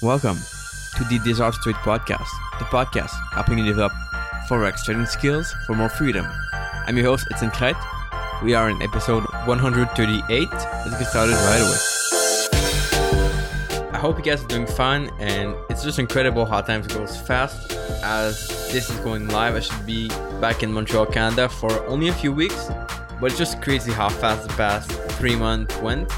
Welcome to the Desire Trade podcast, the podcast helping you develop forex trading skills for more freedom. I'm your host, Etienne Crete. We are in episode 138. Let's get started right away. I hope you guys are doing fine, and it's just incredible how time goes fast. As this is going live, I should be back in Montreal, Canada for only a few weeks, but it's just crazy how fast the past three months went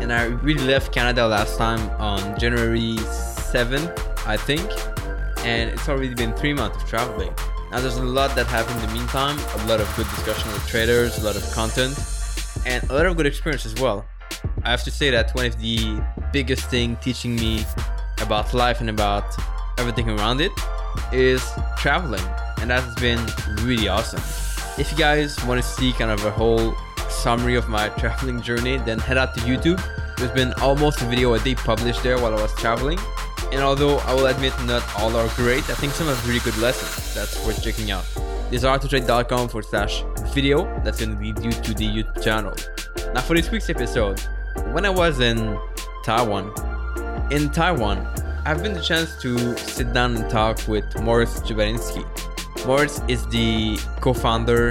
and I really left Canada last time on January 7th, I think, and it's already been three months of traveling. Now, there's a lot that happened in the meantime, a lot of good discussion with traders, a lot of content, and a lot of good experience as well. I have to say that one of the biggest thing teaching me about life and about everything around it is traveling, and that has been really awesome. If you guys want to see kind of a whole summary of my traveling journey, then head out to YouTube. There's been almost a video a day published there while I was traveling. And although I will admit not all are great, I think some have really good lessons that's worth checking out. This is artotrade.com forward slash video that's going to lead you to the YouTube channel. Now, for this week's episode, when I was in Taiwan, in Taiwan, I've been the chance to sit down and talk with Moritz Czubatinski. Moritz is the co-founder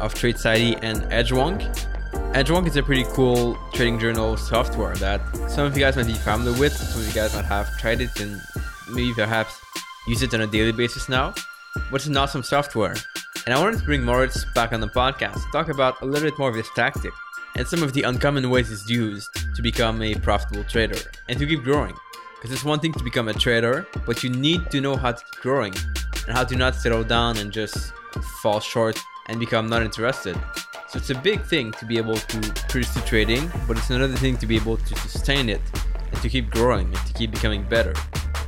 of TradeCiety and Edgewonk. Edgewonk is a pretty cool trading journal software that some of you guys might be familiar with, some of you guys might have tried it and maybe perhaps use it on a daily basis now. But it's an awesome software. And I wanted to bring Moritz back on the podcast to talk about a little bit more of his tactic and some of the uncommon ways it's used to become a profitable trader and to keep growing. Because it's one thing to become a trader, but you need to know how to keep growing and how to not settle down and just fall short and become not interested. So it's a big thing to be able to pursue trading, but it's another thing to be able to sustain it and to keep growing and to keep becoming better.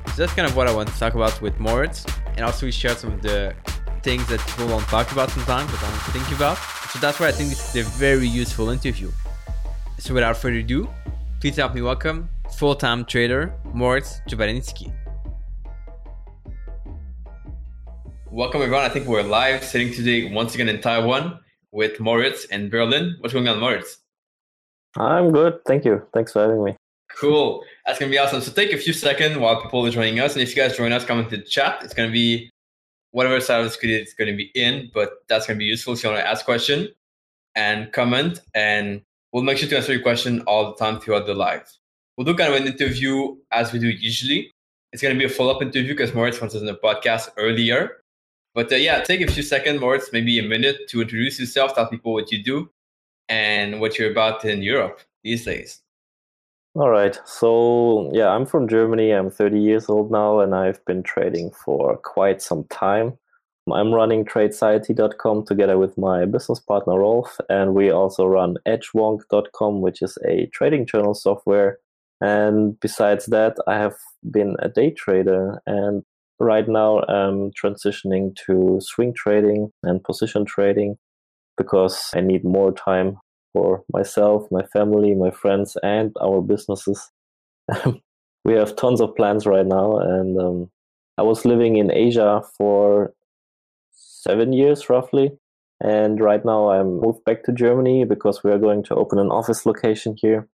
So that's kind of what I want to talk about with Moritz, and also we share some of the things that people don't talk about sometimes that I don't think about. So that's why I think this is a very useful interview. So without further ado, please help me welcome full-time trader Moritz Czubatinski. Welcome everyone. I think we're live sitting today once again in Taiwan with Moritz and Berlin. What's going on, Moritz? I'm good. Thank you. Thanks for having me. Cool. That's gonna be awesome. So take a few seconds while people are joining us. And if you guys join us, come into the chat. It's gonna be whatever side of the screen it's gonna be in, but that's gonna be useful if you want to ask question and comment and we'll make sure to answer your question all the time throughout the live. We'll do kind of an interview as we do usually. It's gonna be a follow-up interview because Moritz wants us in the podcast earlier. But uh, yeah, take a few seconds, Moritz, maybe a minute to introduce yourself, tell people what you do and what you're about in Europe these days. All right. So, yeah, I'm from Germany. I'm 30 years old now, and I've been trading for quite some time. I'm running TradeCiety.com together with my business partner Rolf, and we also run Edgewonk.com, which is a trading journal software. And besides that, I have been a day trader, and right now I'm transitioning to swing trading and position trading because I need more time for myself, my family, my friends, and our businesses. we have tons of plans right now, and um, I was living in Asia for seven years roughly. And right now I'm moved back to Germany because we are going to open an office location here.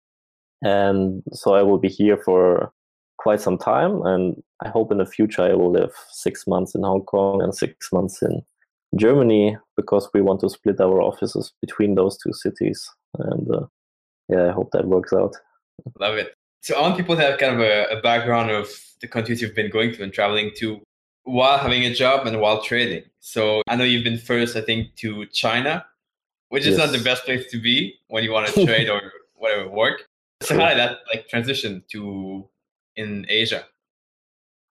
And so I will be here for quite some time. And I hope in the future I will live six months in Hong Kong and six months in Germany because we want to split our offices between those two cities. And uh, yeah, I hope that works out. Love it. So I want people to have kind of a, a background of the countries you've been going to and traveling to while having a job and while trading. So I know you've been first, I think, to China, which is yes. not the best place to be when you want to trade or whatever work. So how did that like transition to in Asia?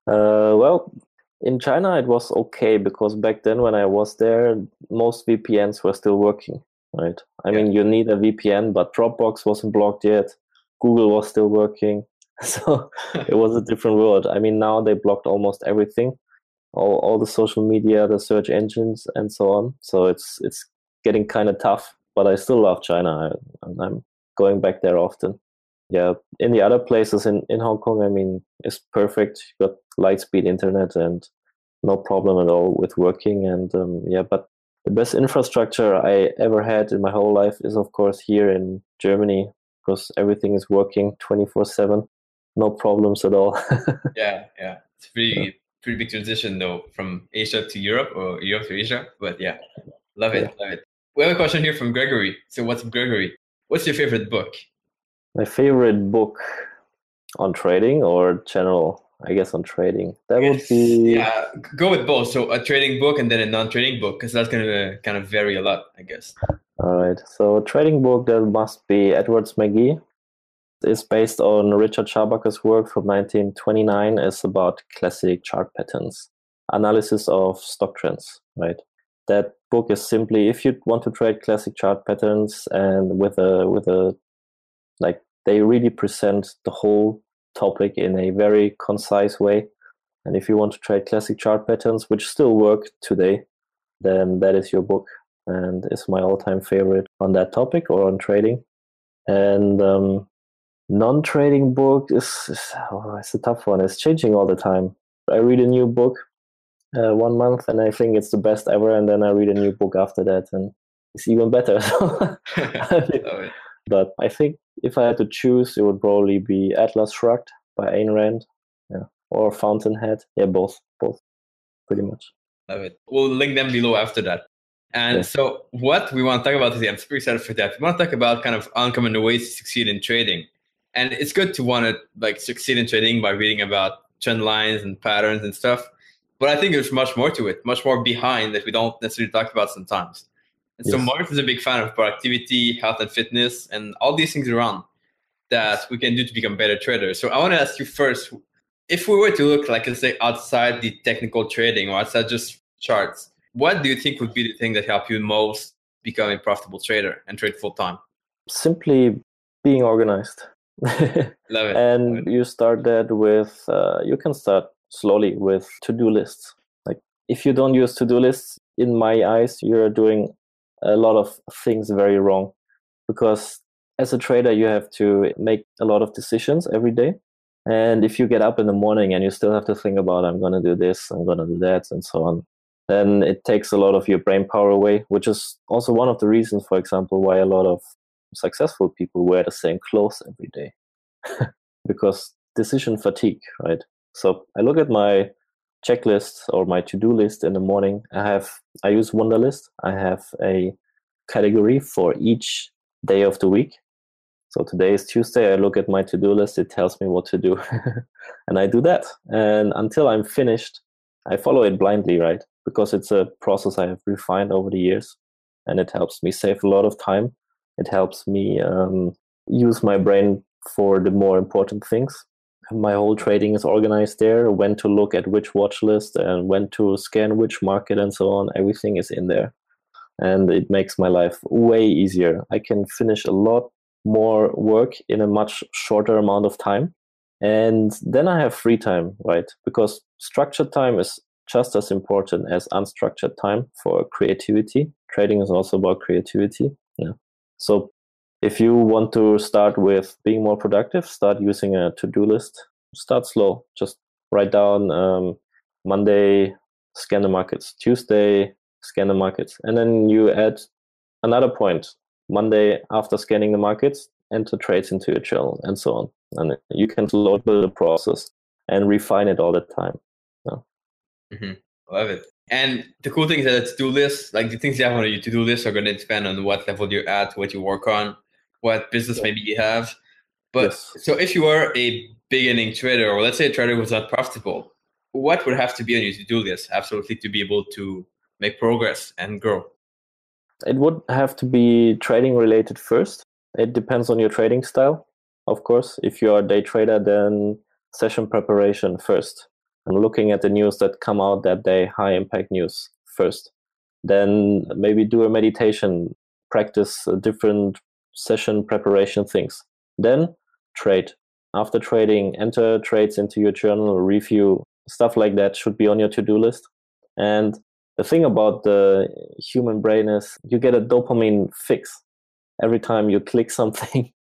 Uh, well, in China it was okay because back then when I was there, most VPNs were still working. Right. I yeah. mean, you need a VPN, but Dropbox wasn't blocked yet. Google was still working, so it was a different world. I mean, now they blocked almost everything, all all the social media, the search engines, and so on. So it's it's getting kind of tough. But I still love China. I, I'm going back there often yeah, in the other places in, in Hong Kong, I mean, it's perfect. You got light speed internet and no problem at all with working. And um, yeah, but the best infrastructure I ever had in my whole life is, of course, here in Germany because everything is working 24 7. no problems at all. yeah, yeah, it's pretty yeah. pretty big transition though from Asia to Europe or Europe to Asia. But yeah, love it, yeah. love it. We have a question here from Gregory. So, what's Gregory? What's your favorite book? My favorite book on trading or general I guess on trading. That would be yeah. Go with both. So a trading book and then a non-trading book, because that's going to kind of vary a lot, I guess. All right. So trading book that must be Edwards Magee. It's based on Richard Schabacker's work from 1929. It's about classic chart patterns, analysis of stock trends. Right. That book is simply if you want to trade classic chart patterns and with a with a like they really present the whole topic in a very concise way. And if you want to trade classic chart patterns, which still work today, then that is your book. And it's my all time favorite on that topic or on trading. And um, non trading book is, is oh, it's a tough one. It's changing all the time. I read a new book uh, one month and I think it's the best ever. And then I read a new book after that and it's even better. but I think if I had to choose, it would probably be Atlas Shrugged by Ayn Rand, yeah, or Fountainhead. Yeah, both, both, pretty much. Love it. We'll link them below after that. And so, what we want to talk about today, I'm super excited for that. We want to talk about kind of uncommon ways to succeed in trading. And it's good to want to like succeed in trading by reading about trend lines and patterns and stuff. But I think there's much more to it, much more behind that we don't necessarily talk about sometimes. And yes. so Mark is a big fan of productivity, health and fitness, and all these things around that we can do to become better traders. So I want to ask you first, if we were to look, like let's say, outside the technical trading or outside just charts, what do you think would be the thing that help you most become a profitable trader and trade full time? Simply being organized. Love it. and Love it. you start that with, uh, you can start slowly with to do lists. Like if you don't use to do lists, in my eyes, you're doing a lot of things very wrong. Because as a trader you have to make a lot of decisions every day. And if you get up in the morning and you still have to think about i'm going to do this i'm going to do that and so on then it takes a lot of your brain power away which is also one of the reasons for example why a lot of successful people wear the same clothes every day. Because decision fatigue right? So i look at my checklist or my to-do list in the morning. I have i use wunderlist. I have a category for each day of the week. So today is tuesday. I look at my to-do list. It tells me what to do. And i do that. And until i'm finished i follow it blindly right? Because it's a process i have refined over the years and it helps me save a lot of time. It helps me um, use my brain for the more important things my whole trading is organized there when to look at which watch list and when to scan which market and so on everything is in there. And it makes my life way easier. I can finish a lot more work in a much shorter amount of time. And then i have free time right? Because structured time is just as important as unstructured time for creativity. Trading is also about creativity yeah. So if you want to start with being more productive, start using a to-do list. Start slow. Just write down um, Monday, scan the markets. Tuesday, scan the markets, and then you add another point. Monday, after scanning the markets, enter trades into your journal, and so on. And you can slowly build the process and refine it all the time. Yeah. Mm-hmm. Love it. And the cool thing is that it's to-do list, like the things you have on your to-do list are going to depend on what level you're at, what you work on what business maybe you have. But yes. so if you were a beginning trader, or let's say a trader who's not profitable, what would have to be on your to-do list absolutely to be able to make progress and grow? It would have to be trading related first. It depends on your trading style, of course. If you are a day trader, then session preparation first. And looking at the news that come out that day, high impact news first. Then maybe do a meditation, practice different session preparation things. Then trade. After trading, enter trades into your journal, review, stuff like that should be on your to do list. And the thing about the human brain is you get a dopamine fix every time you click something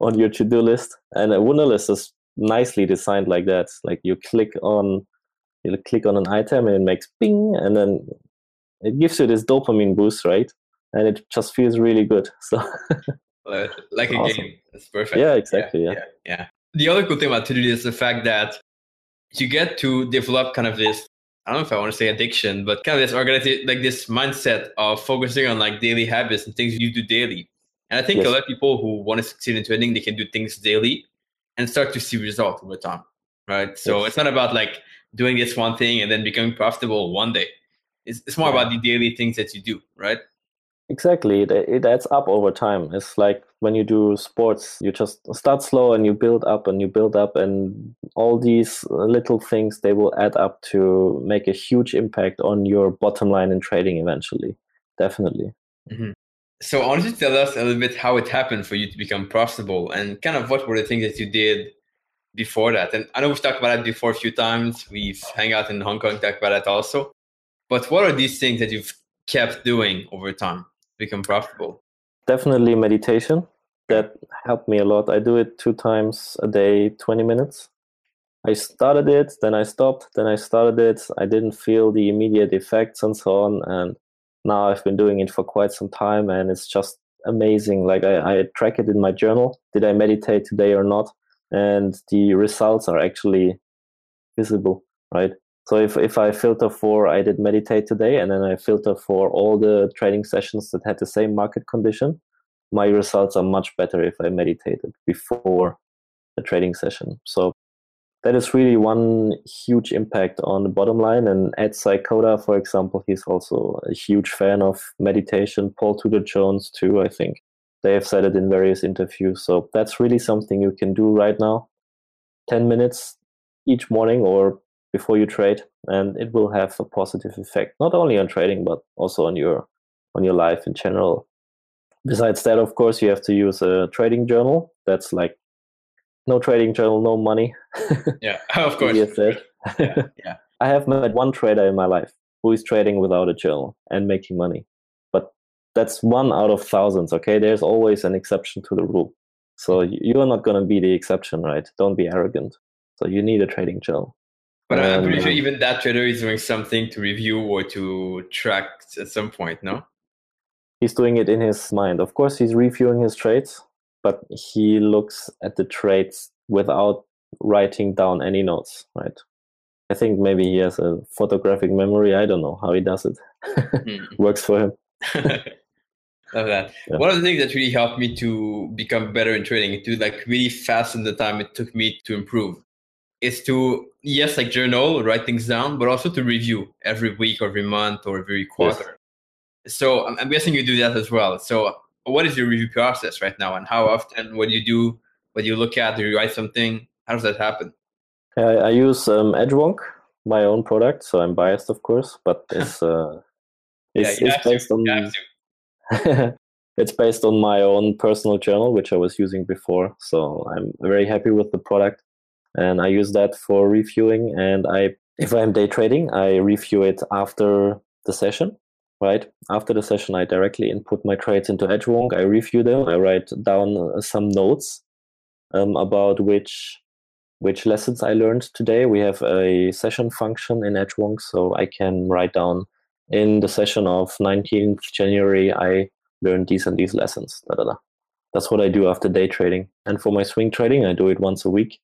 on your to do list. And a Wunderlist is nicely designed like that. Like you click on you click on an item and it makes ping and then it gives you this dopamine boost, right? And it just feels really good. So like a awesome. game. That's perfect. Yeah, exactly. Yeah, yeah, yeah. the other cool thing about to do is the fact that you get to develop kind of this I don't know if I want to say addiction, but kind of this organization, like this mindset of focusing on like daily habits and things you do daily. And I think yes. a lot of people who want to succeed in trading, they can do things daily and start to see results over time, right? So yes. it's not about like doing this one thing and then becoming profitable one day. It's, it's more yeah. about the daily things that you do, right? Exactly. It, it adds up over time. It's like when you do sports, you just start slow and you build up and you build up, and all these little things they will add up to make a huge impact on your bottom line in trading eventually. Definitely. Mm-hmm. So, I want you to tell us a little bit how it happened for you to become profitable and kind of what were the things that you did before that. And I know we've talked about that before a few times. We've hung out in Hong Kong, talked about that also. But what are these things that you've kept doing over time? Become profitable? Definitely meditation. That helped me a lot. I do it two times a day, 20 minutes. I started it, then I stopped, then I started it. I didn't feel the immediate effects and so on. And now I've been doing it for quite some time and it's just amazing. Like I, I track it in my journal. Did I meditate today or not? And the results are actually visible, right? So if, if I filter for I did meditate today and then I filter for all the trading sessions that had the same market condition, my results are much better if I meditated before the trading session. So that is really one huge impact on the bottom line. And Ed Seykota, for example, he's also a huge fan of meditation. Paul Tudor Jones too, I think. They have said it in various interviews. So that's really something you can do right now. 10 minutes each morning or before you trade and it will have a positive effect not only on trading but also on your on your life in general. Besides that of course you have to use a trading journal. That's like no trading journal no money. Yeah of course. Yeah, yeah. i have met one trader in my life who is trading without a journal and making money. But that's one out of thousands okay? There's always an exception to the rule. So you're not going to be the exception right? Don't be arrogant. So you need a trading journal but I'm pretty sure even that trader is doing something to review or to track at some point, no? He's doing it in his mind. Of course, he's reviewing his trades, but he looks at the trades without writing down any notes, right? I think maybe he has a photographic memory. I don't know how he does it. mm. Works for him. Love that. Yeah. One of the things that really helped me to become better in trading, to like really fasten the time it took me to improve is to yes like journal write things down but also to review every week or every month or every quarter. Yes. so I'm, I'm, guessing you do that as well. So what is your review process right now and how often what do you do what do you look at do you write something? How does that happen? I, I use um, edgewonk my own product so i'm biased of course but it's uh it's, yeah, it's based to. on it's based on my own personal journal which i was using before so i'm very happy with the product and I use that for reviewing. And I, if I'm day trading, I review it after the session. Right after the session, I directly input my trades into Edgewonk. I review them. I write down uh, some notes um, about which which lessons I learned today. We have a session function in Edgewonk, so I can write down in the session of 19th January, I learned these and these lessons. Da, da, da. That's what I do after day trading. And for my swing trading, I do it once a week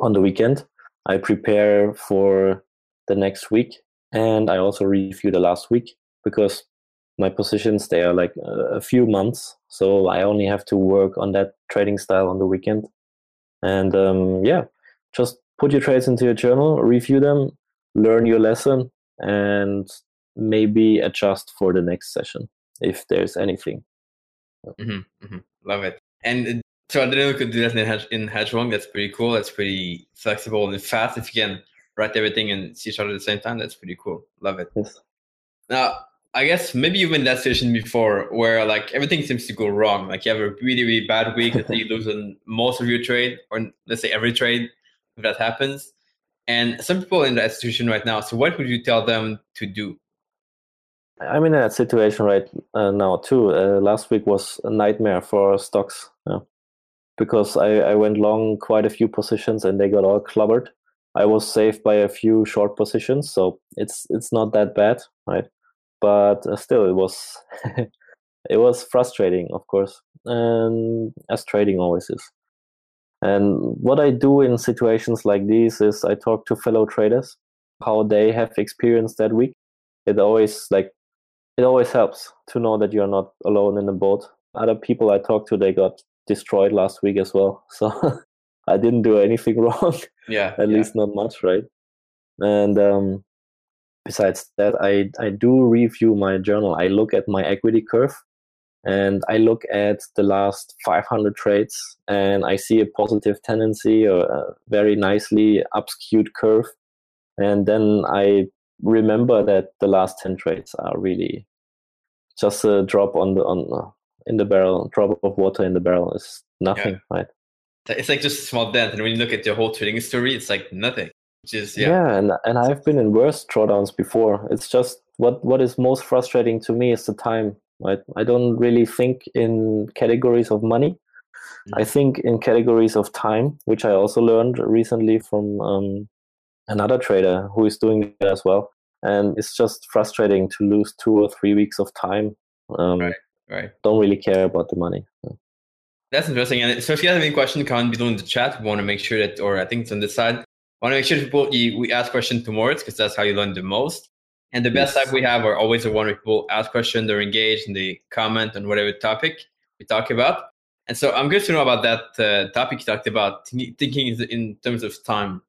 on the weekend. I prepare for the next week and I also review the last week because my positions they are like a few months so i only have to work on that trading style on the weekend and um, yeah just put your trades into your journal review them learn your lesson and maybe adjust for the next session if there's anything mm-hmm, mm-hmm. love it and so I didn't could do that in, Hedge, in Hedgehog. That's pretty cool. That's pretty flexible and fast. If you can write everything and see each other at the same time, that's pretty cool. Love it. Yes. Now, I guess maybe you've been in that situation before where like everything seems to go wrong. Like you have a really, really bad week that you lose in most of your trade, or let's say every trade, if that happens. And some people in that situation right now. So what would you tell them to do? I'm in that situation right uh, now too. Uh, last week was a nightmare for stocks. Because I, I went long quite a few positions and they got all clubbered. I was saved by a few short positions, so it's it's not that bad, right? But uh, still, it was it was frustrating, of course, and as trading always is. And what I do in situations like these is I talk to fellow traders, how they have experienced that week. It always like it always helps to know that you're not alone in the boat. Other people I talk to, they got destroyed last week as well. So I didn't do anything wrong. Yeah. At yeah. least not much, right? And um, besides that, I, I do review my journal. I look at my equity curve and I look at the last 500 trades and I see a positive tendency or a very nicely upskewed curve. And then I remember that the last 10 trades are really just a drop on the on uh, in the barrel drop of water in the barrel is nothing yeah. right it's like just a small dent and when you look at your whole trading story it's like nothing just yeah. yeah and and i've been in worse drawdowns before it's just what what is most frustrating to me is the time right i don't really think in categories of money mm-hmm. i think in categories of time which i also learned recently from um, another trader who is doing it as well and it's just frustrating to lose two or three weeks of time um, right right don't really care about the money that's interesting and so if you have any question comment below in the chat we want to make sure that or i think it's on this side I want to make sure people you, we ask questions to more because that's how you learn the most and the best yes. type we have are always the one where people ask questions they're engaged and they comment on whatever topic we talk about and so i'm curious to know about that uh, topic you talked about thinking in terms of time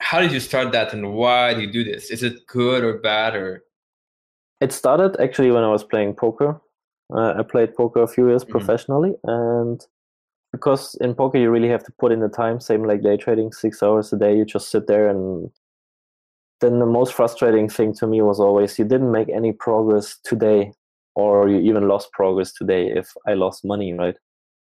how did you start that and why do you do this? Is it good or bad or? It started actually when I was playing poker. Uh, I played poker a few years mm-hmm. professionally, and because in poker you really have to put in the time, same like day trading, six hours a day. You just sit there, and then the most frustrating thing to me was always you didn't make any progress today, or you even lost progress today if I lost money, right?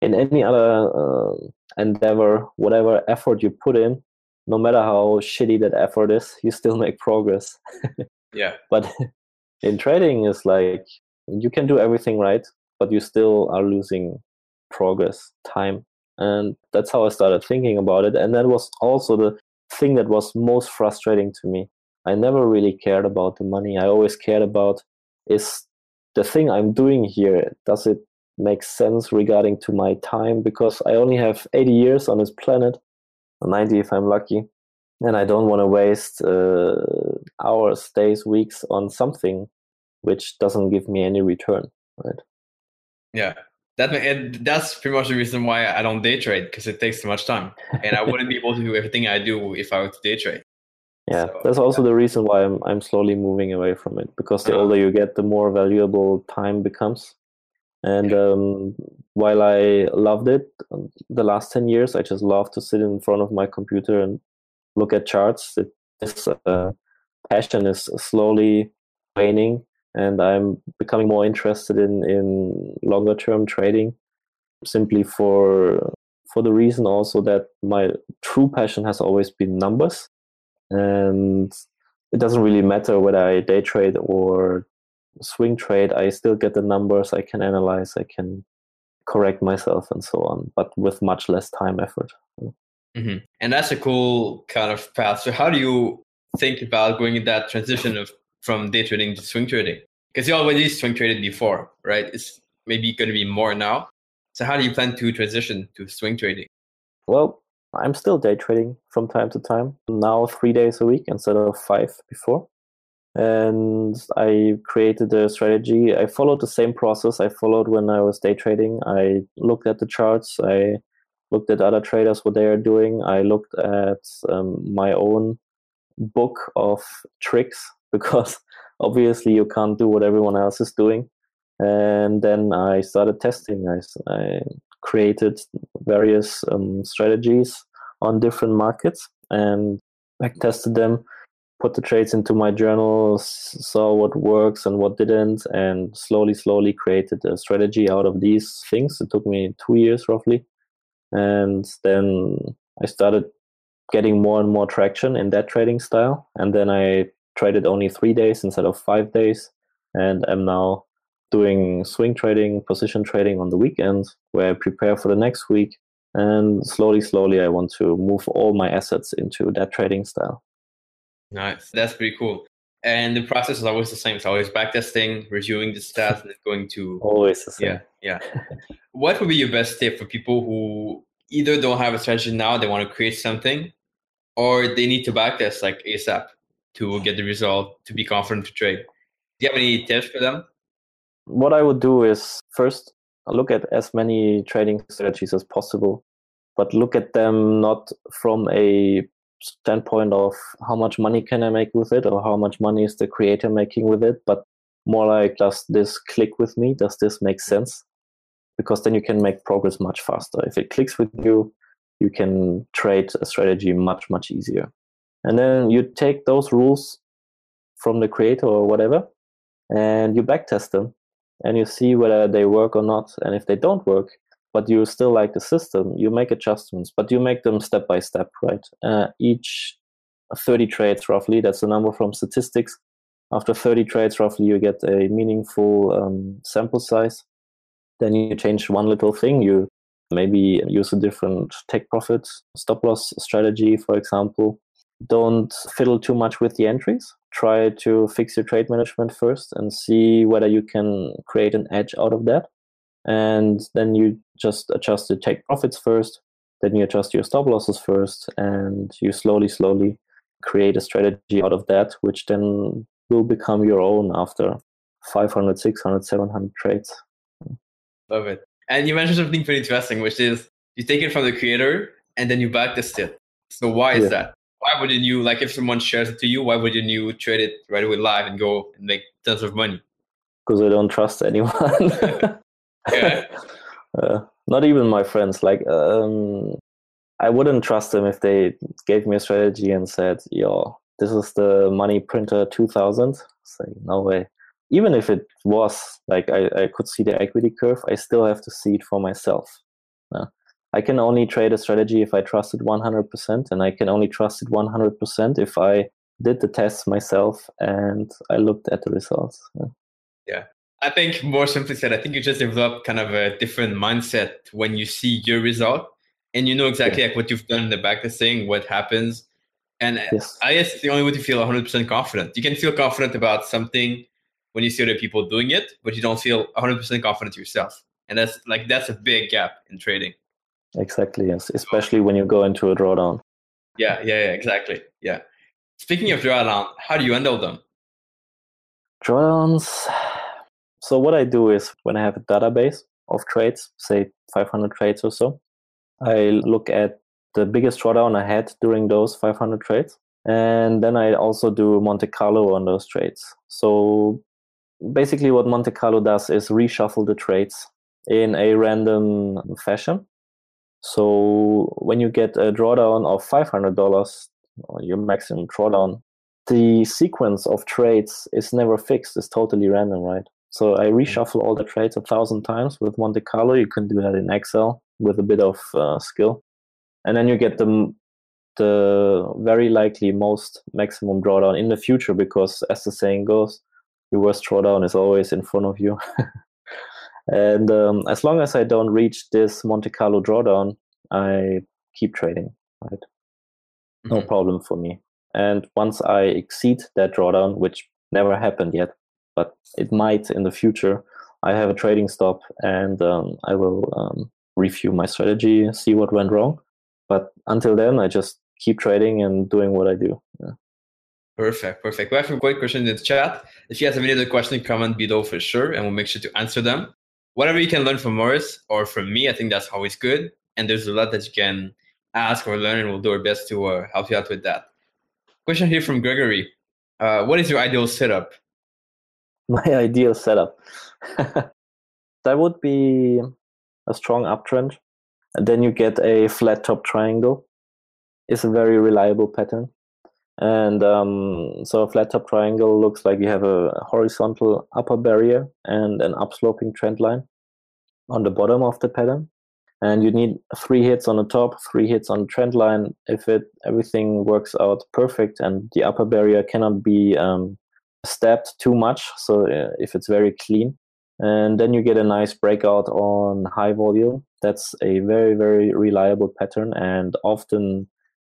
In any other uh, endeavor, whatever effort you put in, no matter how shitty that effort is, you still make progress. yeah. But in trading, it's like you can do everything right, but you still are losing progress, time. And that's how I started thinking about it. And that was also the thing that was most frustrating to me. I never really cared about the money. I always cared about is the thing I'm doing here, does it make sense regarding to my time? Because I only have 80 years on this planet 90 if I'm lucky. And I don't want to waste uh, hours, days, weeks on something which doesn't give me any return, right? Yeah, that it, that's pretty much the reason why I don't day trade because it takes too much time, and I wouldn't be able to do everything I do if I were to day trade. Yeah, so, that's also yeah. the reason why I'm I'm slowly moving away from it because the uh-huh. older you get, the more valuable time becomes. And um, while I loved it, um, the last 10 years, I just love to sit in front of my computer and look at charts. It, this uh, passion is slowly waning, and I'm becoming more interested in, in longer term trading simply for for the reason also that my true passion has always been numbers and it doesn't really matter whether I day trade or swing trade, I still get the numbers, I can analyze, I can correct myself and so on, but with much less time effort. Mm-hmm. And that's a cool kind of path. So how do you think about going in that transition of from day trading to swing trading? Because you already swing traded before, right? It's maybe going to be more now. So how do you plan to transition to swing trading? Well, I'm still day trading from time to time. Now three days a week instead of five before and I created a strategy. I followed the same process I followed when I was day trading. I looked at the charts. I looked at other traders what they are doing. I looked at um, my own book of tricks because obviously you can't do what everyone else is doing. And then I started testing. I, I created various um, strategies on different markets and I tested them put the trades into my journal, saw what works and what didn't, and slowly, slowly created a strategy out of these things. It took me two years roughly. And then I started getting more and more traction in that trading style. And then I traded only three days instead of five days. And I'm now doing swing trading, position trading on the weekend where I prepare for the next week. And slowly, slowly, I want to move all my assets into that trading style. Nice. That's pretty cool. And the process is always the same. It's always backtesting, reviewing the stats, and going to always the same. Yeah, yeah. what would be your best tip for people who either don't have a strategy now, they want to create something, or they need to backtest like ASAP to get the result to be confident to trade. Do you have any tips for them? What I would do is first look at as many trading strategies as possible, but look at them not from a standpoint of how much money can I make with it or how much money is the creator making with it, but more like does this click with me? Does this make sense? Because then you can make progress much faster. If it clicks with you, you can trade a strategy much, much easier. And then you take those rules from the creator or whatever, and you backtest them and you see whether they work or not. And if they don't work, but you still like the system, you make adjustments, but you make them step by step, right? Uh, each 30 trades roughly, that's the number from statistics. After 30 trades roughly, you get a meaningful um, sample size. Then you change one little thing. You maybe use a different take profit stop loss strategy, for example. Don't fiddle too much with the entries. Try to fix your trade management first and see whether you can create an edge out of that. And then you just adjust the take profits first then you adjust your stop losses first and you slowly slowly create a strategy out of that which then will become your own after 500 600 700 trades. Love it. And you mentioned something pretty interesting which is you take it from the creator and then you back backtest it so why is yeah. that why wouldn't you like if someone shares it to you why wouldn't you trade it right away live and go and make tons of money because i don't trust anyone yeah. uh, not even my friends. Like, um, I wouldn't trust them if they gave me a strategy and said, "Yo, this is the money printer 2000." Say, no way. Even if it was like I, I could see the equity curve, I still have to see it for myself. Uh, I can only trade a strategy if I trust it 100%, and I can only trust it 100% if I did the tests myself and I looked at the results. Yeah. yeah. I think more simply said, I think you just develop kind of a different mindset when you see your result and you know exactly yeah. like what you've done in the back of saying what happens. And yes. I guess it's the only way to feel 100% confident. You can feel confident about something when you see other people doing it, but you don't feel 100% confident yourself. And that's like, that's a big gap in trading. Exactly. Yes. Especially when you go into a drawdown. Yeah. Yeah. Yeah. Exactly. Yeah. Speaking of drawdown, how do you handle them? Drawdowns so what I do is when I have a database of trades, say 500 trades or so, I look at the biggest drawdown I had during those 500 trades. And then I also do Monte Carlo on those trades. So basically what Monte Carlo does is reshuffle the trades in a random fashion. So when you get a drawdown of $500, your maximum drawdown, the sequence of trades is never fixed. It's totally random, right? So I reshuffle all the trades a thousand times with Monte Carlo. You can do that in Excel with a bit of uh, skill, and then you get the the very likely most maximum drawdown in the future because, as the saying goes, your worst drawdown is always in front of you. and um, as long as I don't reach this Monte Carlo drawdown, I keep trading. Right, mm-hmm. no problem for me. And once I exceed that drawdown, which never happened yet, but it might in the future. I have a trading stop and um, I will um, review my strategy, see what went wrong. But until then, I just keep trading and doing what I do. Yeah. Perfect, perfect. We have some great questions in the chat. If you have any other question, comment below for sure, and we'll make sure to answer them. Whatever you can learn from Moritz or from me, I think that's always good. And there's a lot that you can ask or learn, and we'll do our best to uh, help you out with that. Question here from Gregory. Uh, what is your ideal setup? my ideal setup. that would be a strong uptrend. And then you get a flat top triangle. It's a very reliable pattern. And um, so a flat top triangle looks like you have a horizontal upper barrier and an upsloping trend line on the bottom of the pattern. And you need three hits on the top, three hits on the trend line. If it everything works out perfect and the upper barrier cannot be um, stepped too much. So uh, if it's very clean, and then you get a nice breakout on high volume. That's a very, very reliable pattern, and often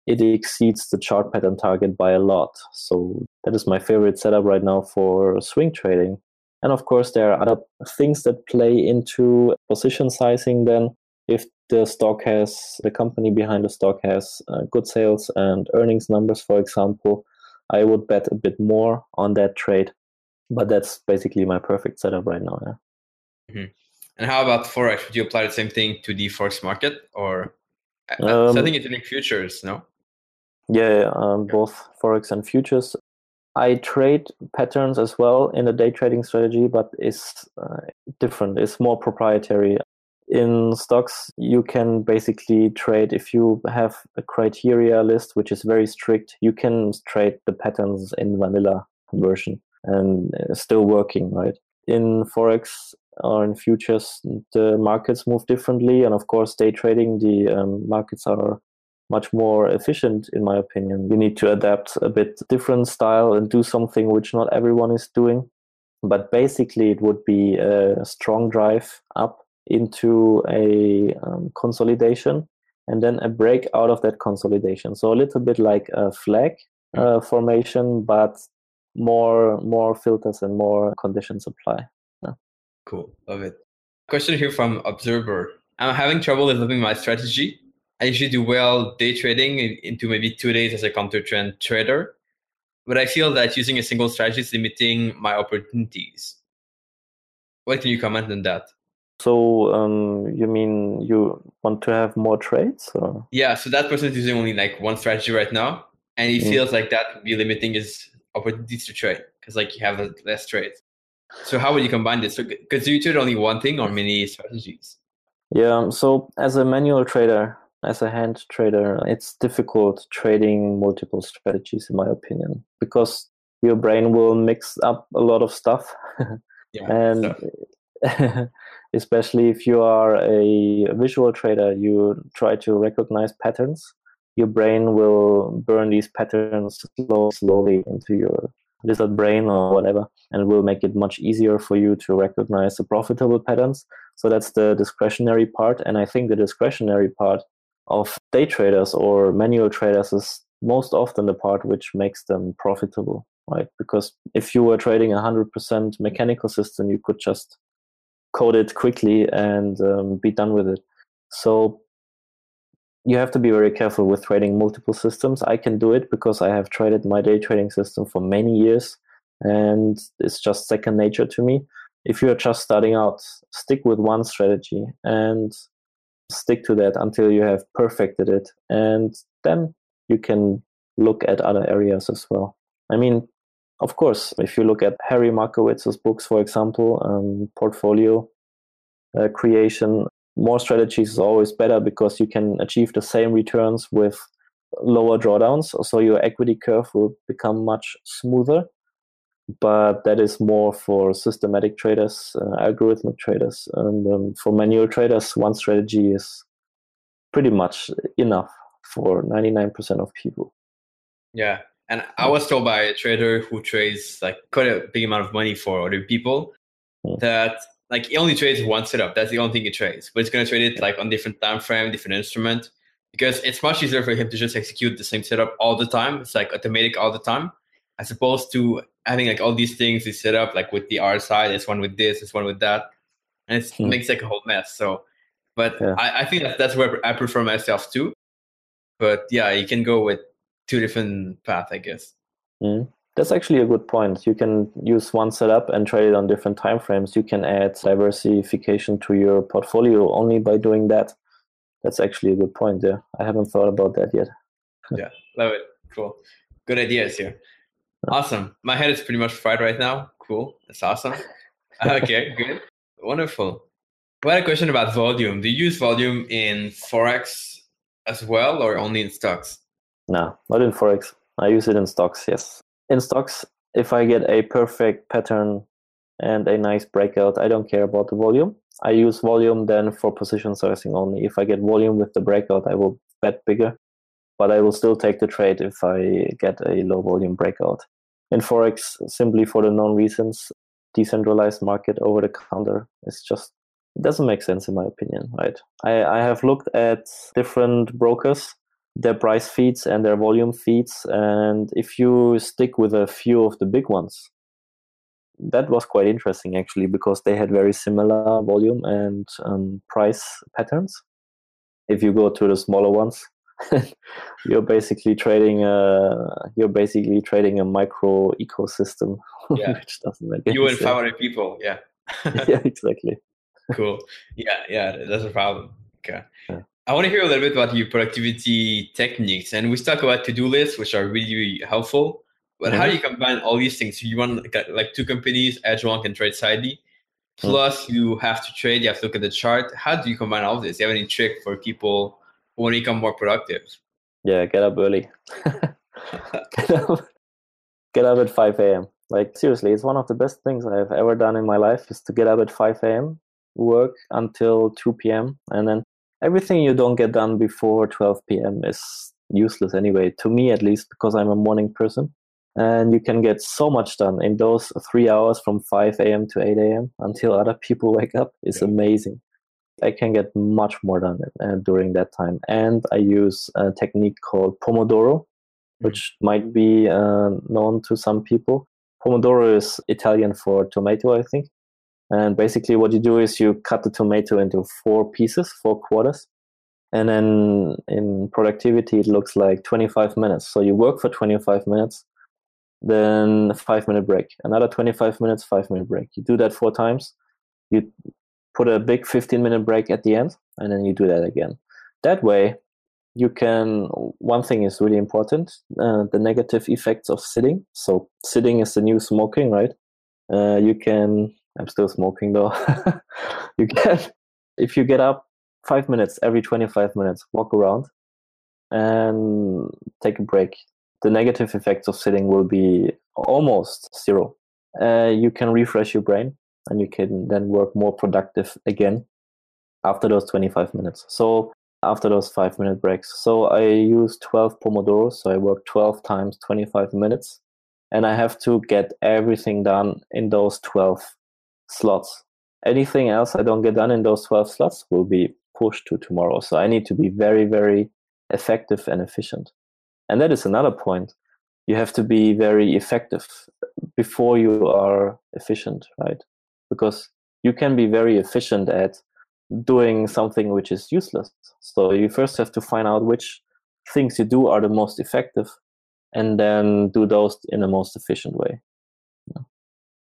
it exceeds the chart pattern target by a lot. So that is my favorite setup right now for swing trading. And of course, there are other things that play into position sizing. Then, if the stock has the company behind the stock has uh, good sales and earnings numbers, for example, I would bet a bit more on that trade. But that's basically my perfect setup right now. Yeah. Mm-hmm. And how about forex? Would you apply the same thing to the forex market, or um, I think it's in futures? No. Yeah, um, both forex and futures. I trade patterns as well in a day trading strategy, but it's uh, different. It's more proprietary. In stocks, you can basically trade if you have a criteria list, which is very strict. You can trade the patterns in vanilla version and uh, still working, right? In forex or in futures, the markets move differently, and of course, day trading, the um, markets are much more efficient, in my opinion. You need to adapt a bit different style and do something which not everyone is doing. But basically, it would be a strong drive up into a um, consolidation and then a break out of that consolidation. So a little bit like a flag uh, formation, but more more filters and more conditions apply. Yeah. Cool, love it. Question here from observer. I'm having trouble developing my strategy I usually do well day trading into maybe two days as a counter trend trader. But I feel that using a single strategy is limiting my opportunities. What can you comment on that? So um, you mean you want to have more trades? Or? Yeah. So that person is using only like one strategy right now, and he mm. feels like that would be limiting his opportunities to trade because like you have less trades. So how would you combine this? Because so, you trade only one thing or many strategies? Yeah. So as a manual trader, as a hand trader, it's difficult trading multiple strategies, in my opinion, because your brain will mix up a lot of stuff. Yeah, and so. especially if you are a visual trader, you try to recognize patterns. Your brain will burn these patterns slow, slowly into your lizard brain or whatever, and will make it much easier for you to recognize the profitable patterns. So that's the discretionary part. And I think the discretionary part of day traders or manual traders is most often the part which makes them profitable, right? Because if you were trading a 100% mechanical system, you could just code it quickly and um, be done with it. So you have to be very careful with trading multiple systems. I can do it because I have traded my day trading system for many years and it's just second nature to me. If you're just starting out, stick with one strategy and stick to that until you have perfected it. And then you can look at other areas as well. I mean of course if you look at harry markowitz's books for example um, portfolio uh, creation more strategies is always better because you can achieve the same returns with lower drawdowns. So your equity curve will become much smoother but that is more for systematic traders, uh, algorithmic traders. And um, for manual traders, one strategy is pretty much enough for 99% of people. Yeah. And I was told by a trader who trades like quite a big amount of money for other people mm. that like he only trades one setup. That's the only thing he trades. But he's gonna trade it like on different time frame, different instrument. Because it's much easier for him to just execute the same setup all the time. It's like automatic all the time as opposed to having like all these things is set up like with the RSI, there's one with this, there's one with that, and it hmm. makes like a whole mess. So, but yeah. I, I, think that that's where I prefer myself too. But yeah, you can go with two different paths, I guess. Mm. That's actually a good point. You can use one setup and trade it on different time frames. You can add diversification to your portfolio only by doing that. That's actually a good point there. I haven't thought about that yet. yeah, love it. Cool. Good ideas here. Awesome. My head is pretty much fried right now. Cool. That's awesome. okay, good. Wonderful. We had a question about volume. Do you use volume in Forex as well or only in stocks? No, not in Forex. I use it in stocks, yes. In stocks, if I get a perfect pattern and a nice breakout, I don't care about the volume. I use volume then for position sizing only. If I get volume with the breakout, I will bet bigger but I will still take the trade if I get a low volume breakout. In Forex, simply for the known reasons, decentralized market over the counter is just it doesn't make sense in my opinion, right? I, I have looked at different brokers, their price feeds and their volume feeds, and if you stick with a few of the big ones, that was quite interesting actually because they had very similar volume and um, price patterns if you go to the smaller ones, you're basically trading a you're basically trading a micro ecosystem, yeah. which doesn't make you and sense. 500 people. Yeah. yeah, exactly. cool. Yeah, yeah, that's a problem. Okay. Yeah. I want to hear a little bit about your productivity techniques, and we talk about to-do lists, which are really, really helpful. But how do Mhm. you combine all these things? You run like, like two companies, Edgewonk and TradeCiety. Plus, you have to trade. You have to look at the chart. How do you combine all this? Do you have any trick for people to become more productive? Yeah, get up early. get up get up at 5 a.m. Like seriously, it's one of the best things I've ever done in my life is to get up at 5 a.m., work until 2 p.m., and then everything you don't get done before 12 p.m. is useless anyway, to me at least, because I'm a morning person. And you can get so much done in those three hours from 5 a.m. to 8 a.m. until other people wake up. It's amazing. I can get much more done uh, during that time. And I use a technique called Pomodoro, which might be uh, known to some people. Pomodoro is Italian for tomato, I think. And basically, what you do is you cut the tomato into four pieces, four quarters. And then in productivity, it looks like 25 minutes. So you work for 25 minutes, then five minute break, another 25 minutes, five minute break. You do that four times. You put a big 15 minute break at the end, and then you do that again. That way, you can one thing is really important uh, the negative effects of sitting. So sitting is the new smoking right? Uh, you can i'm still smoking though. You can if you get up five minutes every 25 minutes walk around and take a break. The negative effects of sitting will be almost zero. Uh, you can refresh your brain and you can then work more productive again after those 25 minutes so after those five minute breaks. So I use 12 Pomodoros. So I work 12 times 25 minutes. And I have to get everything done in those 12 slots. Anything else I don't get done in those 12 slots will be pushed to tomorrow. So I need to be very, very effective and efficient. And that is another point. You have to be very effective before you are efficient, right? Because you can be very efficient at doing something which is useless. So you first have to find out which things you do are the most effective and then do those in the most efficient way. Yeah.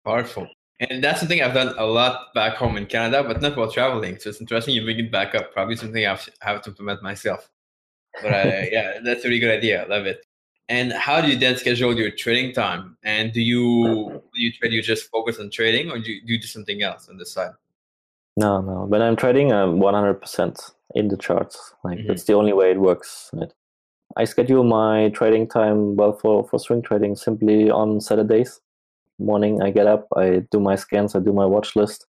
Powerful. And that's something I've done a lot back home in Canada, but not while traveling. So it's interesting you bring it back up. Probably something I have to implement myself. But uh, yeah, that's a really good idea. I love it. And how do you then schedule your trading time? And do you do you trade? You just focus on trading, or do you, do you do something else on the side? No, no. When I'm trading, I'm 100% in the charts. Like mm-hmm. that's the only way it works. Right? I schedule my trading time well for for swing trading simply on Saturdays morning. I get up, I do my scans, I do my watch list,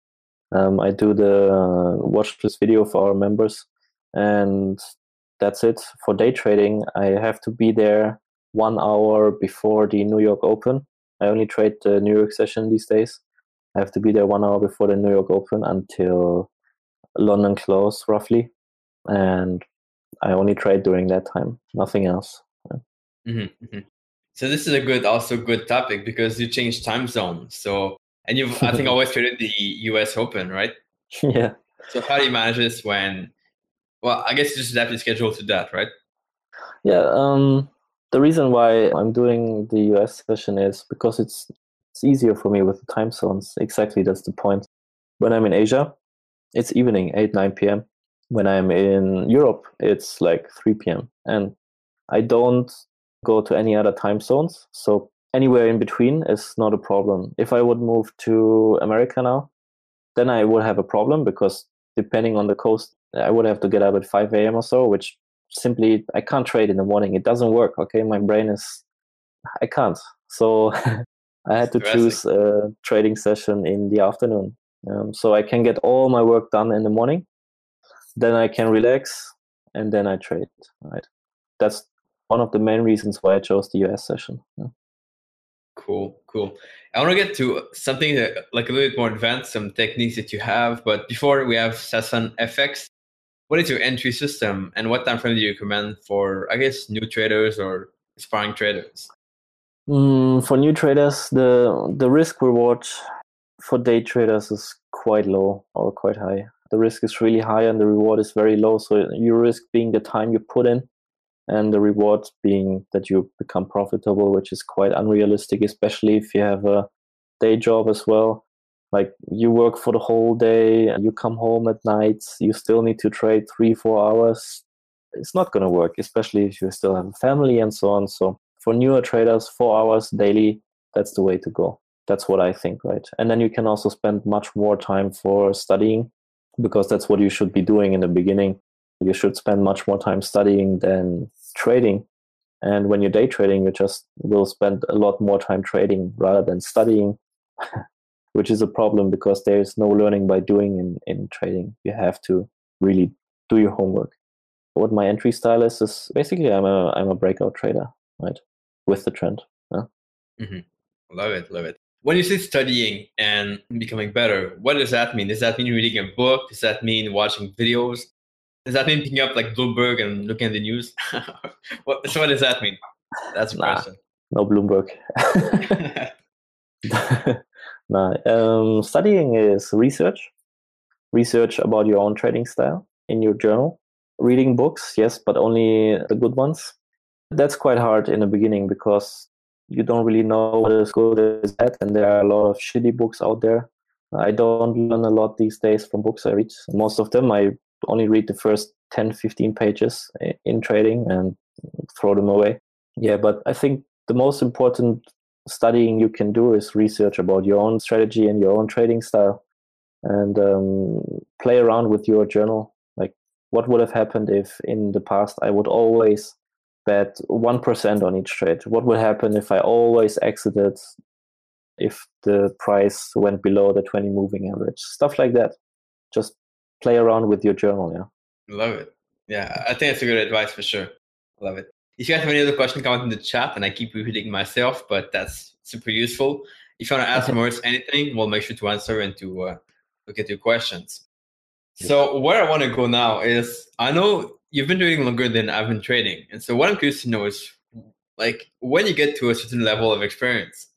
um, I do the uh, watch list video for our members, and that's it. For day trading, I have to be there one hour before the New York Open. I only trade the New York session these days. I have to be there one hour before the New York Open until London close, roughly. And I only trade during that time, nothing else. Mm-hmm, mm-hmm. So this is a good, also good topic because you change time zone. So and you've, I think, always traded the U.S. Open, right? Yeah. So how do you manage this when? Well, I guess you just adapt your schedule to that, right? Yeah. Um, the reason why I'm doing the US session is because it's it's easier for me with the time zones. Exactly, that's the point. When I'm in Asia, it's evening, 8, 9 p.m. When I'm in Europe, it's like 3 p.m. And I don't go to any other time zones. So anywhere in between is not a problem. If I would move to America now, then I would have a problem because depending on the coast, I would have to get up at 5 a.m. or so, which simply I can't trade in the morning. It doesn't work. Okay, my brain is I can't. So I had to choose a trading session in the afternoon, um, so I can get all my work done in the morning. Then I can relax, and then I trade. Right, that's one of the main reasons why I chose the US session. Yeah. Cool, cool. I want to get to something that, like a little bit more advanced, some techniques that you have. But before we have Sasan FX, what is your entry system, and what time frame do you recommend for, I guess, new traders or aspiring traders? Mm, for new traders, the the risk reward for day traders is quite low or quite high. the risk is really high and the reward is very low. So you risk being the time you put in and the reward being that you become profitable, which is quite unrealistic, especially if you have a day job as well. Like you work for the whole day and you come home at night, you still need to trade three, four hours. It's not going to work, especially if you still have a family and so on. So for newer traders, four hours daily, that's the way to go. That's what I think, right? And then you can also spend much more time for studying because that's what you should be doing in the beginning. You should spend much more time studying than trading. And when you're day trading, you just will spend a lot more time trading rather than studying, which is a problem because there's no learning by doing in, in trading. You have to really do your homework. What my entry style is is basically I'm a I'm a breakout trader, right? With the trend. Yeah? Mm-hmm. Love it, love it. When you say studying and becoming better, what does that mean? Does that mean reading a book? Does that mean watching videos? Does that mean picking up like Bloomberg and looking at the news? what, so what does that mean? That's a nah, question. No Bloomberg. nah, um, studying is research. Research about your own trading style in your journal. Reading books, yes, but only the good ones. That's quite hard in the beginning because you don't really know what is good is bad, and there are a lot of shitty books out there. I don't learn a lot these days from books I read. Most of them I only read the first 10, 15 pages in trading and throw them away. Yeah, but I think the most important studying you can do is research about your own strategy and your own trading style and um, play around with your journal. Like, what would have happened if in the past I would always bet 1% on each trade? What would happen if I always exited if the price went below the 20 moving average? Stuff like that. Just play around with your journal. Yeah. Love it. Yeah, I think that's a good advice for sure. Love it. If you guys have any other question, comment in the chat, and I keep repeating myself, but that's super useful. If you want to ask Moritz anything, we'll make sure to answer and to uh, look at your questions. So where I want to go now is I know you've been trading longer than I've been trading, and so what I'm curious to know is like when you get to a certain level of experience,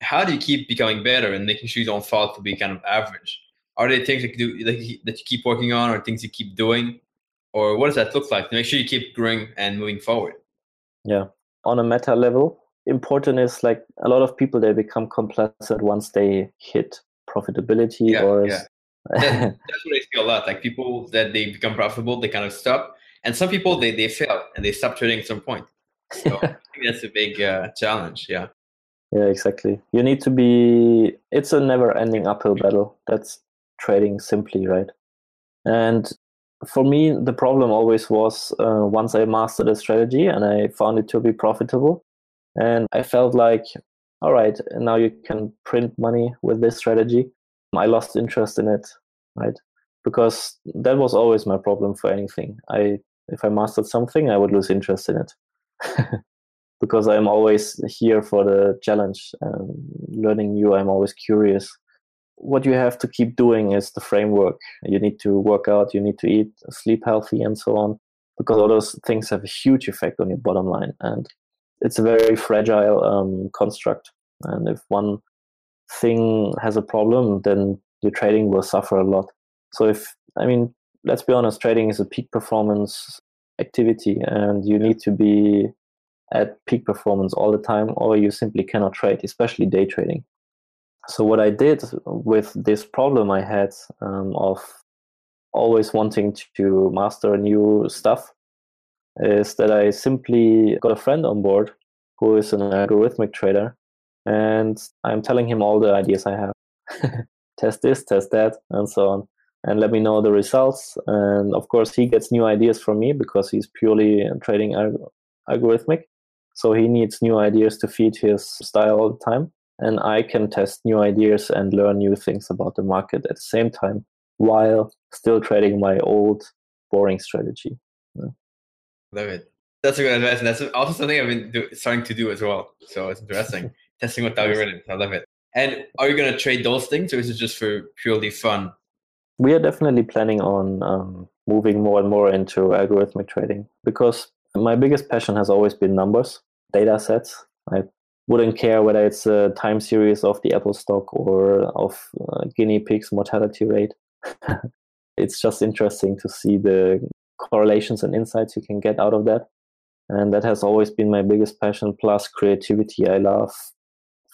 how do you keep becoming better and making sure you don't fall to be kind of average? are there things that you do that you keep working on or things you keep doing or what does that look like to make sure you keep growing and moving forward yeah. On a meta level important is like a lot of people they become complacent once they hit profitability yeah, or yeah. that, that's what i see a lot like people that they become profitable they kind of stop and some people they, they fail and they stop trading at some point. So i think that's a big uh, challenge yeah. Yeah exactly. You need to be it's a never ending uphill battle. That's trading simply, right? And for me, the problem always was uh, once I mastered a strategy and I found it to be profitable, and I felt like, all right, now you can print money with this strategy. I lost interest in it, right? Because that was always my problem for anything. I if I mastered something, I would lose interest in it. because I'm always here for the challenge. Um, learning new, I'm always curious what you have to keep doing is the framework. You need to work out, you need to eat, sleep healthy, and so on, because all those things have a huge effect on your bottom line. And it's a very fragile um, construct. And if one thing has a problem, then your trading will suffer a lot. So, if I mean, let's be honest, trading is a peak performance activity, and you need to be at peak performance all the time, or you simply cannot trade, especially day trading so what I did with this problem I had um, of always wanting to master new stuff is that I simply got a friend on board who is an algorithmic trader, and I'm telling him all the ideas I have. test this, test that, and so on, and let me know the results. And of course, he gets new ideas from me because he's purely trading algorithmic. So he needs new ideas to feed his style all the time and I can test new ideas and learn new things about the market at the same time while still trading my old boring strategy. Yeah. Love it. That's a good advice, and that's also something I've been do, starting to do as well. So it's interesting testing with algorithms. I love it. And are you going to trade those things, or is it just for purely fun? We are definitely planning on um, moving more and more into algorithmic trading because my biggest passion has always been numbers, data sets. I wouldn't care whether it's a time series of the Apple stock or of uh, guinea pigs mortality rate. it's just interesting to see the correlations and insights you can get out of that. And that has always been my biggest passion, plus creativity. I love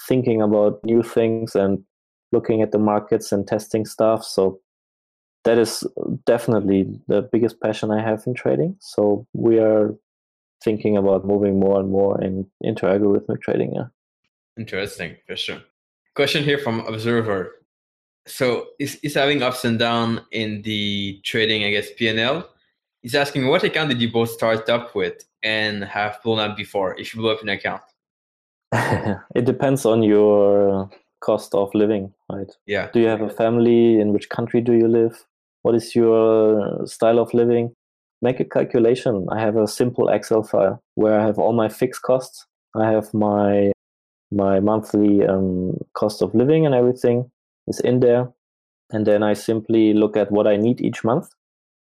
thinking about new things and looking at the markets and testing stuff. So that is definitely the biggest passion I have in trading. So we are thinking about moving more and more in, into algorithmic trading. Yeah. Interesting, for sure. Question here from Observer. So is is having ups and down in the trading, I guess, PNL. He's asking what account did you both start up with and have blown up before, if you blew up an account? it depends on your cost of living, right? Yeah. Do you have a family? In which country do you live? What is your style of living? Make a calculation. I have a simple Excel file where I have all my fixed costs. I have my my monthly um, cost of living and everything is in there, and then I simply look at what I need each month,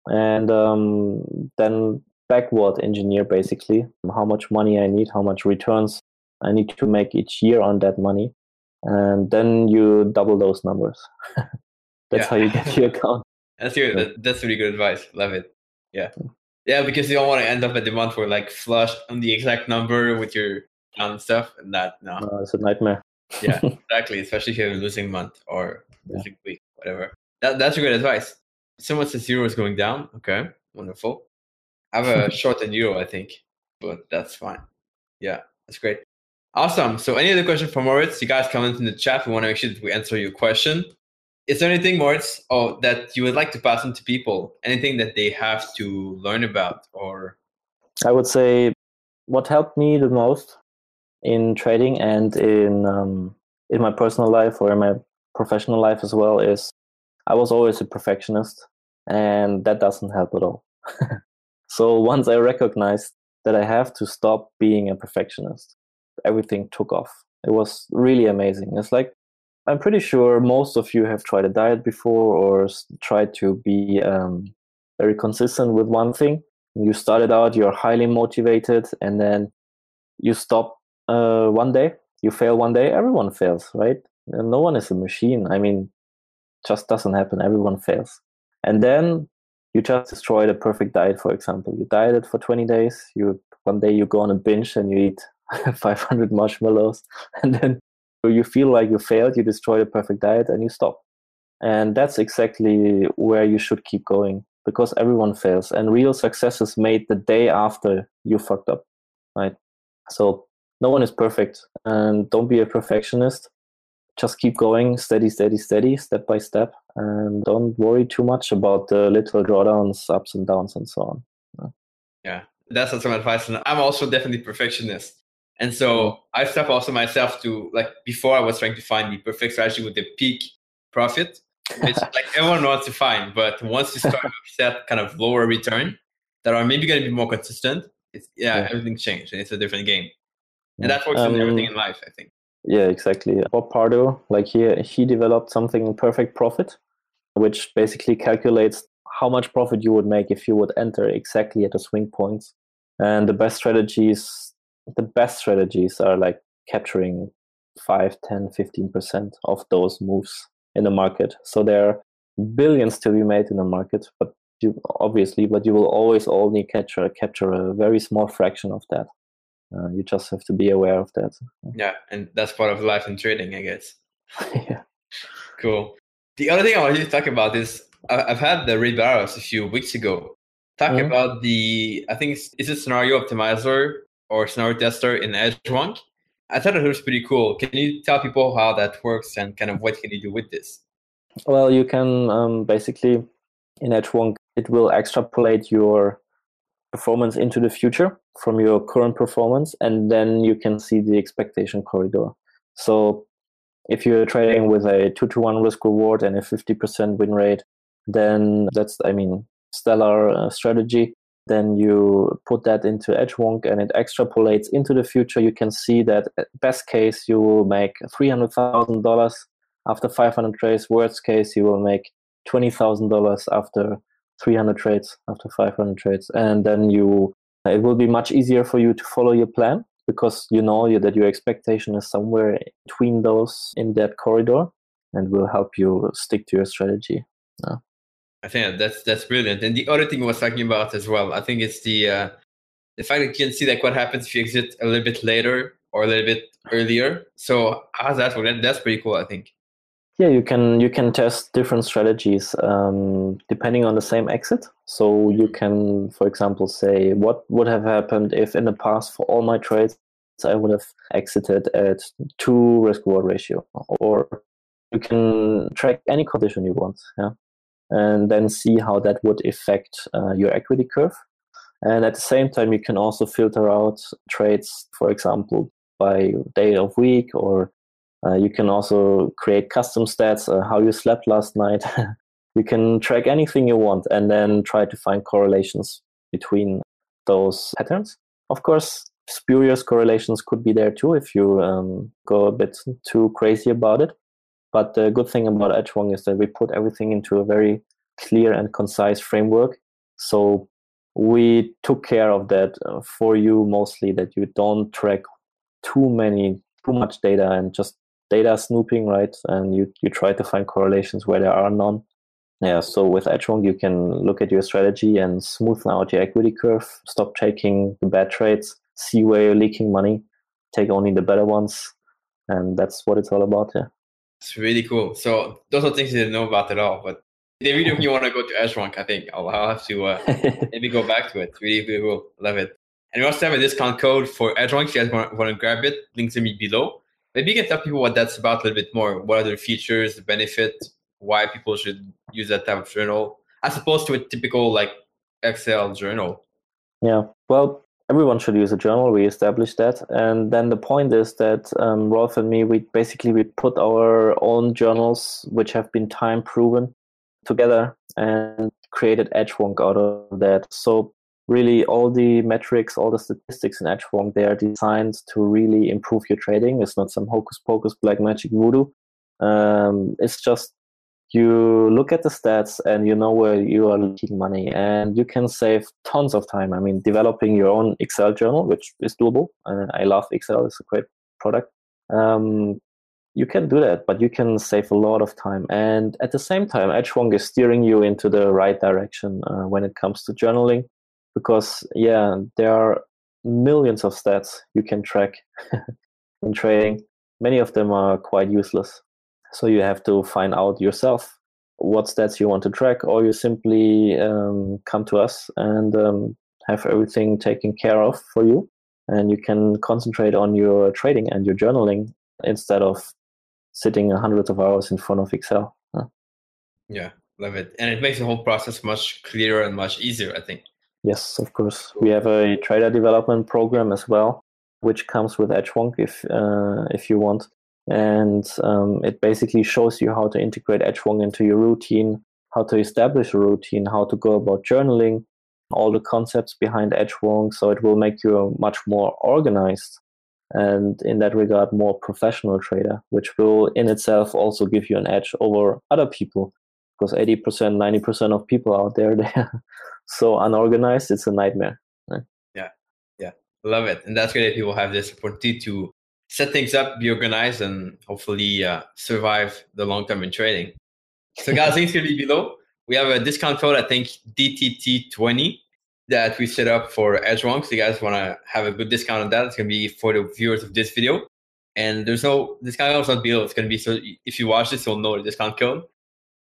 and um, then backward engineer basically how much money I need, how much returns I need to make each year on that money, and then you double those numbers. that's yeah. how you get your account. That's your, that's really good advice. Love it. Yeah. Yeah, because you don't want to end up at the month where like flush on the exact number with your and stuff and that no. no it's a nightmare. yeah, exactly. Especially if you're losing month or losing yeah. week, whatever. That that's a great advice. Someone says zero is going down. Okay, wonderful. I have a short and euro, I think, but that's fine. Yeah, that's great. Awesome. So, any other question for Moritz? You guys comment in the chat. We want to make sure that we answer your question. Is there anything, Moritz, oh, that you would like to pass on to people? Anything that they have to learn about, or? I would say what helped me the most in trading and in um, in my personal life or in my professional life as well is I was always a perfectionist, and that doesn't help at all. so once I recognized that I have to stop being a perfectionist everything took off. It was really amazing. It's like I'm pretty sure most of you have tried a diet before or tried to be um, very consistent with one thing. You started out, you're highly motivated, and then you stop uh, one day, you fail one day. Everyone fails, right? And no one is a machine. I mean, just doesn't happen. Everyone fails. And then you just destroy the perfect diet, for example. You dieted for 20 days. You one day you go on a binge and you eat 500 marshmallows and then you feel like you failed you destroy the perfect diet and you stop. And that's exactly where you should keep going because everyone fails and real success is made the day after you fucked up right? So no one is perfect and don't be a perfectionist. Just keep going steady steady steady step by step and don't worry too much about the little drawdowns ups and downs and so on. Yeah that's some advice and i'm also definitely perfectionist and so I step also myself to like before I was trying to find the perfect strategy with the peak profit, which like everyone wants to find. But once you start to set kind of lower return that are maybe going to be more consistent, it's yeah, yeah. everything's changed and it's a different game. And that works um, in everything in life, I think. Yeah, exactly. Bob Pardo, like he he developed something perfect profit, which basically calculates how much profit you would make if you would enter exactly at the swing points. And the best strategies the best strategies are like capturing 5 10 15% of those moves in the market. So there are billions to be made in the market but you obviously but you will always only capture capture a very small fraction of that. Uh, you just have to be aware of that. Yeah and that's part of life and trading i guess. Yeah. Cool. The other thing i wanted to talk about is i've had the Ray Barros a few weeks ago. Talk mm-hmm. about the i think it's, it's a scenario optimizer or scenario tester in Edgewonk. I thought it was pretty cool. Can you tell people how that works and kind of what can you do with this? Well, you can um, basically in Edgewonk, it will extrapolate your performance into the future from your current performance, and then you can see the expectation corridor. So if you're trading with a two to one risk reward and a 50% win rate, then that's, I mean, stellar uh, strategy then you put that into Edgewonk and it extrapolates into the future. You can see that best case you will make $300,000 after 500 trades. Worst case you will make $20,000 after 300 trades, after 500 trades. And then you, it will be much easier for you to follow your plan because you know that your expectation is somewhere between those in that corridor and will help you stick to your strategy. Yeah. I think that's that's brilliant. And the other thing I was talking about as well, I think it's the uh, the fact that you can see like what happens if you exit a little bit later or a little bit earlier. So how's that work? That's pretty cool, I think. Yeah, you can you can test different strategies um, depending on the same exit. So you can, for example, say what would have happened if in the past for all my trades I would have exited at two risk reward ratio, or you can track any condition you want. Yeah and then see how that would affect uh, your equity curve. And at the same time, you can also filter out trades, for example, by day of week, or uh, you can also create custom stats, uh, how you slept last night. you can track anything you want and then try to find correlations between those patterns. Of course, spurious correlations could be there too if you um, go a bit too crazy about it. But the good thing about Edgewonk is that we put everything into a very clear and concise framework. So we took care of that uh, for you mostly that you don't track too many too much data and just data snooping right? And you you try to find correlations where there are none. Yeah so with edgewonk you can look at your strategy and smoothen out your equity curve stop taking the bad trades see where you're leaking money take only the better ones and that's what it's all about yeah it's really cool. So those are things you didn't know about at all. But the video, if you want to go to Edgewonk, I think I'll, I'll have to uh, maybe go back to it. Really, really cool. Love it. And we also have a discount code for Edgewonk if you guys want, want to grab it. Links to me below. Maybe you can tell people what that's about a little bit more. What are the features, the benefit, why people should use that type of journal as opposed to a typical like Excel journal. Yeah. Well, everyone should use a journal. We established that, and then the point is that um, Rolf and me, we basically we put our own journals, which have been time proven, together and created Edgewonk out of that. So really, all the metrics, all the statistics in Edgewonk, they are designed to really improve your trading. It's not some hocus pocus, black magic voodoo. Um, it's just you look at the stats and you know where you are leaking money and you can save tons of time. I mean developing your own excel journal which is doable i love excel it's a great product um, you can do that but you can save a lot of time. And at the same time Edgewonk is steering you into the right direction uh, when it comes to journaling because yeah there are millions of stats you can track in trading. Many of them are quite useless so you have to find out yourself what stats you want to track, or you simply um, come to us and um, have everything taken care of for you. And you can concentrate on your trading and your journaling instead of sitting hundreds of hours in front of Excel. Huh? Yeah, love it. And it makes the whole process much clearer and much easier, I think. Yes, of course. We have a trader development program as well, which comes with Edgewonk if uh, if you want and um, it basically shows you how to integrate Edgewonk into your routine, how to establish a routine, how to go about journaling, all the concepts behind Edgewonk. So it will make you much more organized and, in that regard, more professional trader, which will in itself also give you an edge over other people. Because 80%, 90% of people out there, they're so unorganized, it's a nightmare. Yeah, yeah, love it. And that's great that people have this opportunity to set things up, be organized, and hopefully uh, survive the long term in trading. So, guys, links will be below. We have a discount code, I think DTT20, that we set up for Edgewonk. So, you guys want to have a good discount on that? It's going to be for the viewers of this video. And there's no discount code, it's not below. It's going to be so if you watch this, you'll know the discount code.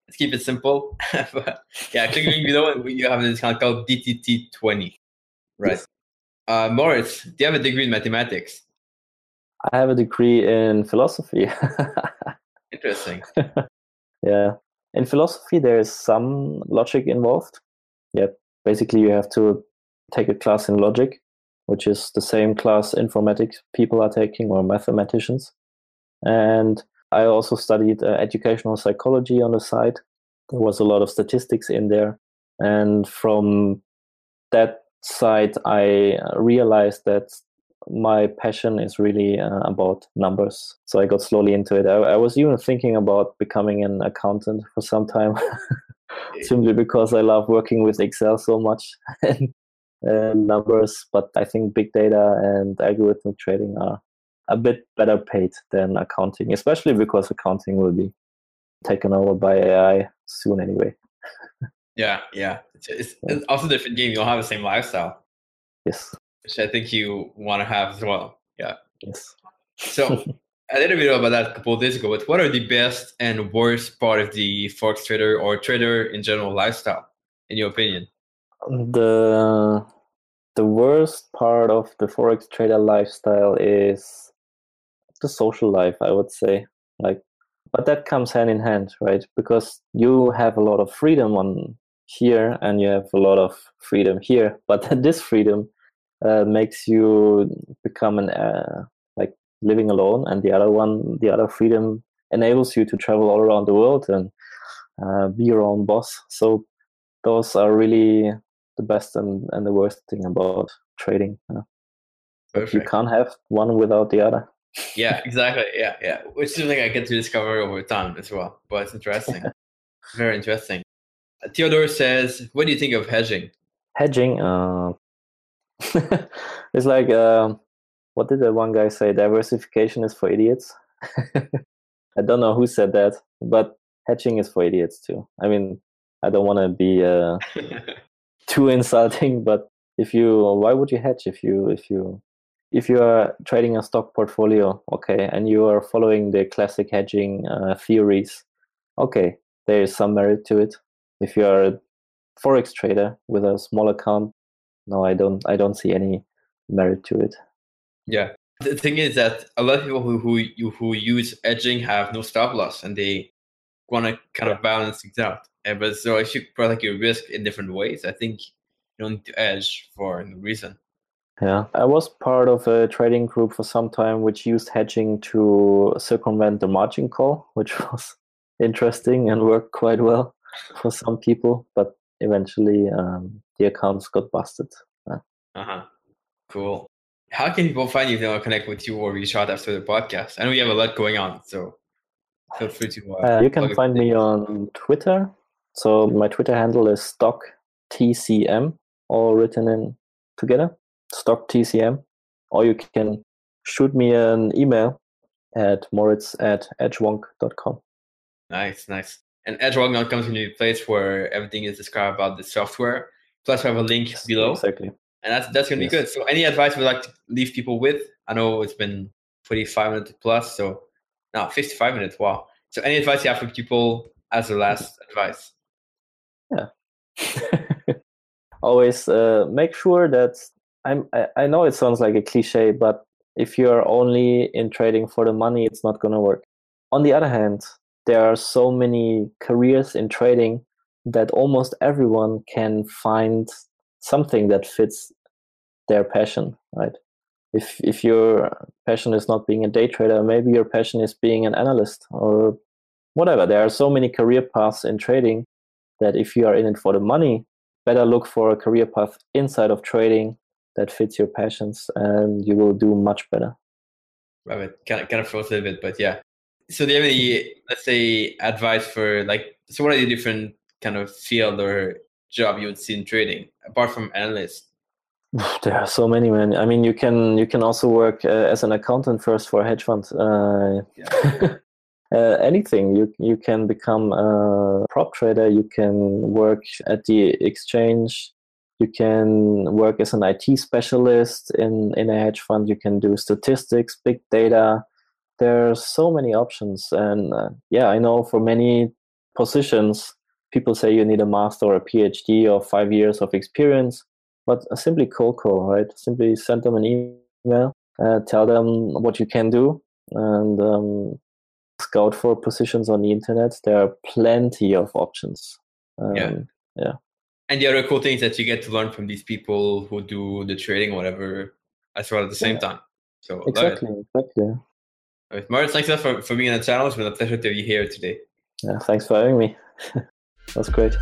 Let's keep it simple. but yeah, click the link below and you have the discount code DTT20. Right. Uh, Moritz, do you have a degree in mathematics? I have a degree in philosophy. Interesting. yeah. In philosophy, there is some logic involved. Yeah. Basically, you have to take a class in logic, which is the same class informatics people are taking or mathematicians. And I also studied uh, educational psychology on the side. There was a lot of statistics in there. And from that side, I realized that my passion is really uh, about numbers. So I got slowly into it. I, I, was even thinking about becoming an accountant for some time, simply because I love working with Excel so much and, and numbers. But I think big data and algorithmic trading are a bit better paid than accounting, especially because accounting will be taken over by AI soon anyway. Yeah, yeah. It's, it's, it's also a different game. You don't have the same lifestyle. Yes. Which I think you want to have as well. Yeah. Yes. So I did a video about that a couple of days ago, but what are the best and worst part of the Forex trader or trader in general lifestyle, in your opinion? The the worst part of the Forex trader lifestyle is the social life, I would say. Like but that comes hand in hand, right? Because you have a lot of freedom on here and you have a lot of freedom here, but this freedom uh, makes you become an uh, like living alone, and the other one, the other freedom enables you to travel all around the world and uh, be your own boss. So those are really the best and, and the worst thing about trading. You can't have one without the other. yeah, exactly. Yeah, yeah. Which is something I get to discover over time as well. But it's interesting. Very interesting. Theodore says, "What do you think of hedging?" Hedging, uh, it's like uh, what did the one guy say? Diversification is for idiots. I don't know who said that, but hedging is for idiots too. I mean, I don't want to be uh, too insulting, but if you, why would you hedge if you if you if you are trading a stock portfolio, okay, and you are following the classic hedging uh, theories, okay, there is some merit to it. If you are a forex trader with a small account, no, I don't. I don't see any merit to it. Yeah, the thing is that a lot of people who who who use hedging have no stop loss, and they want to kind of balance things out. And, but so if you protect your risk in different ways, I think you don't need to edge for no reason. Yeah, I was part of a trading group for some time which used hedging to circumvent the margin call, which was interesting and worked quite well for some people. But eventually, um, the accounts got busted. Uh huh. Cool. How can people find you if they want to connect with you or reach out after the podcast? I know you have a lot going on, so feel free to. Uh, uh, you can find me on Twitter. So my Twitter handle is stock TCM, all written in together stock TCM, or you can shoot me an email at moritz at edgewonk.com. Nice, nice. And edgewonk comes into a place where everything is described about the software. Plus, we have a link yes, below. Exactly. And that's that's gonna yes. be good. So, any advice we'd like to leave people with? I know it's been 45 minutes plus, so now 55 minutes. Wow. So, any advice you have for people as the last advice? Yeah. Always uh, make sure that I'm, I, I know it sounds like a cliche, but if you're only in trading for the money, it's not going to work. On the other hand, there are so many careers in trading that almost everyone can find something that fits their passion, right? If if your passion is not being a day trader, maybe your passion is being an analyst or whatever. There are so many career paths in trading that if you are in it for the money, better look for a career path inside of trading that fits your passions and you will do much better Love it. Kind of, kind of a little bit, but yeah. So do you have any, let's say, advice for like, so what are the different kind of field or job you would see in trading apart from analyst? There are so many, man. I mean, you can you can also work uh, as an accountant first for a hedge fund. Uh, yeah. uh, anything you you can become a prop trader. You can work at the exchange you can work as an IT specialist in, in a hedge fund. You can do statistics, big data. There are so many options. And uh, yeah, I know for many positions, people say you need a master or a PhD or five years of experience. But simply cold call, right? Simply send them an email, uh, tell them what you can do, and um, scout for positions on the internet. There are plenty of options. Um, yeah. Yeah and the other cool thing is that you get to learn from these people who do the trading or whatever as well at the same yeah. time. So exactly, exactly. Right. Moritz, thanks for, for being on the channel. It's been a pleasure to be here today. Yeah, thanks for having me. That's great.